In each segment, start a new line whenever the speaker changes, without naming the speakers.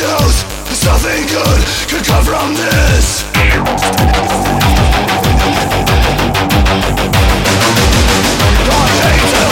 knows there's nothing good could come from this. I hate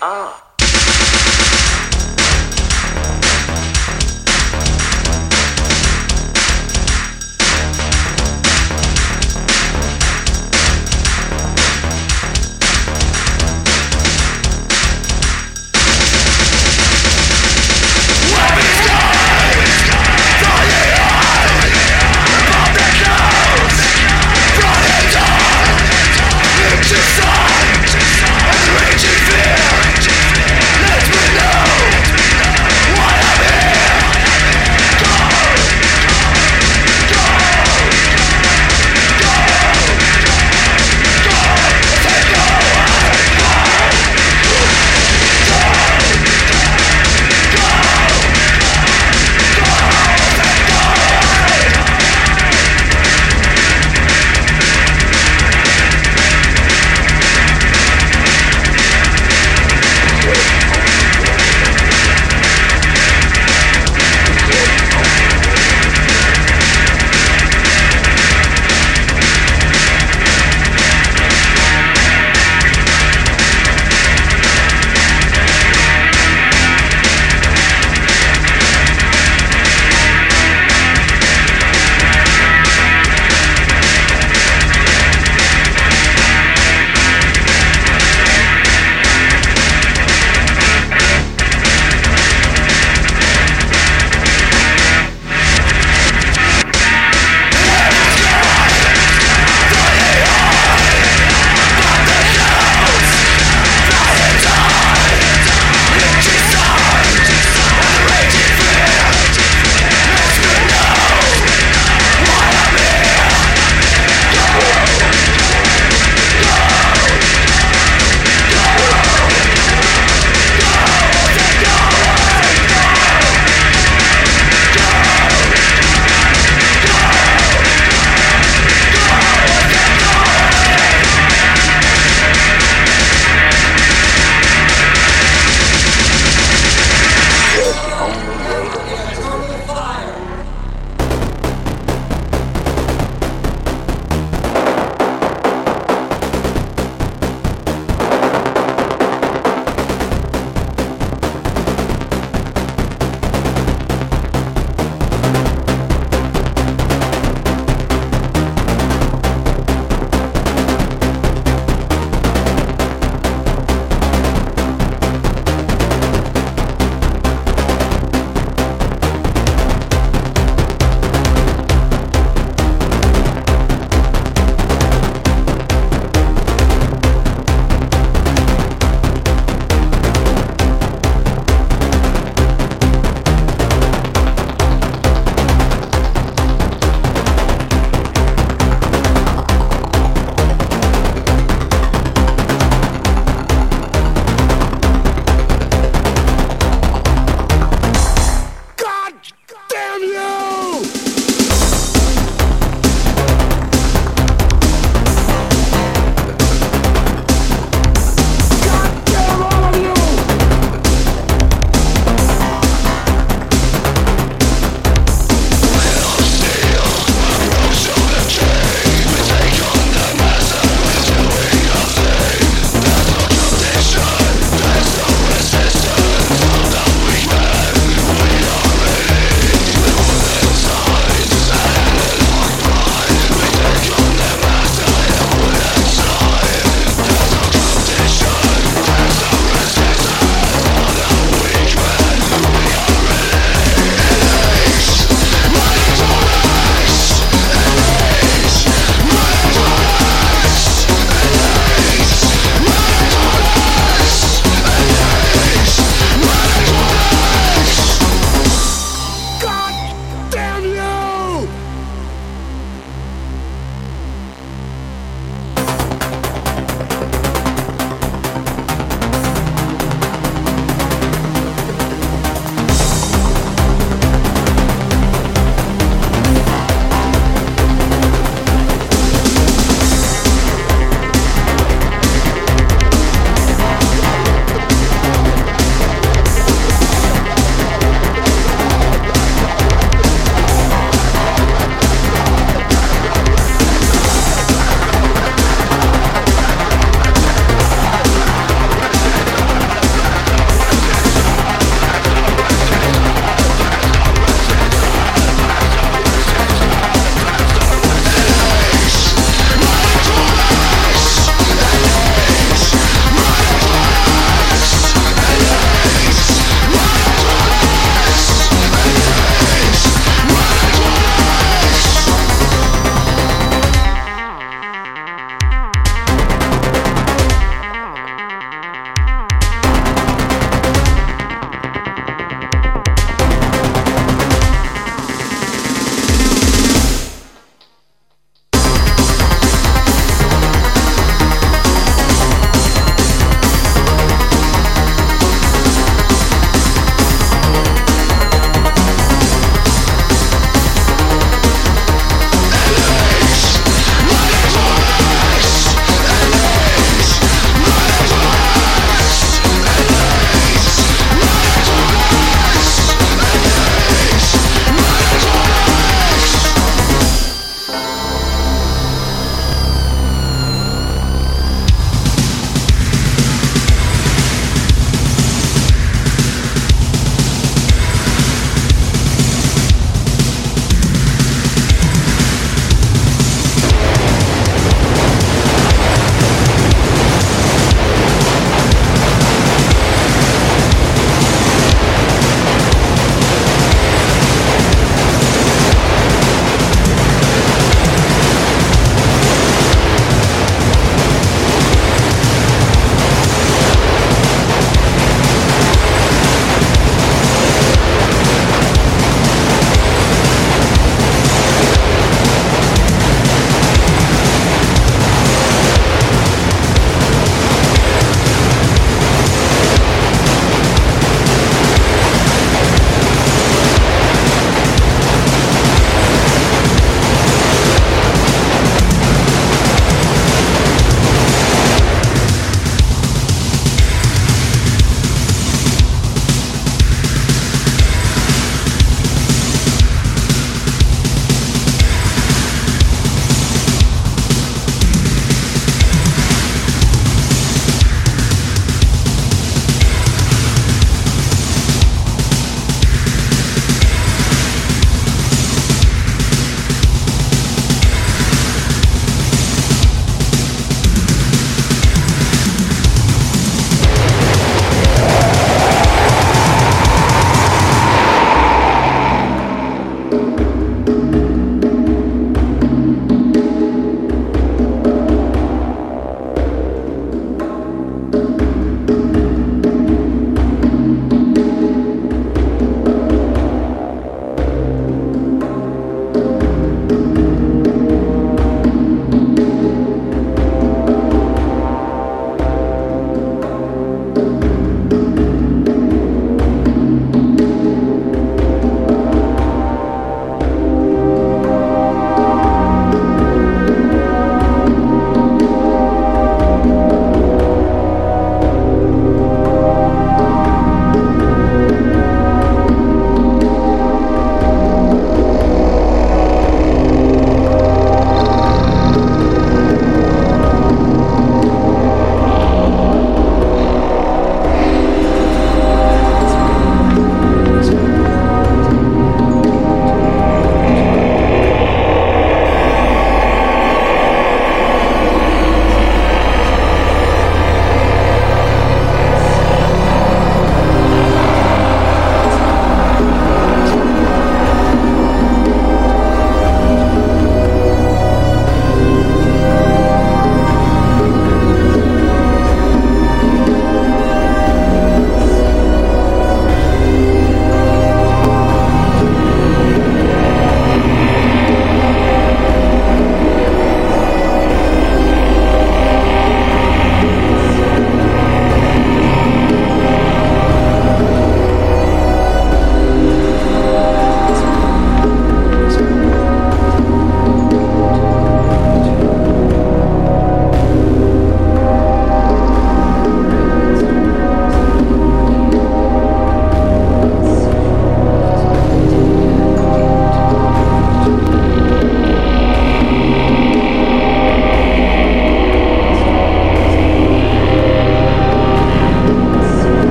啊。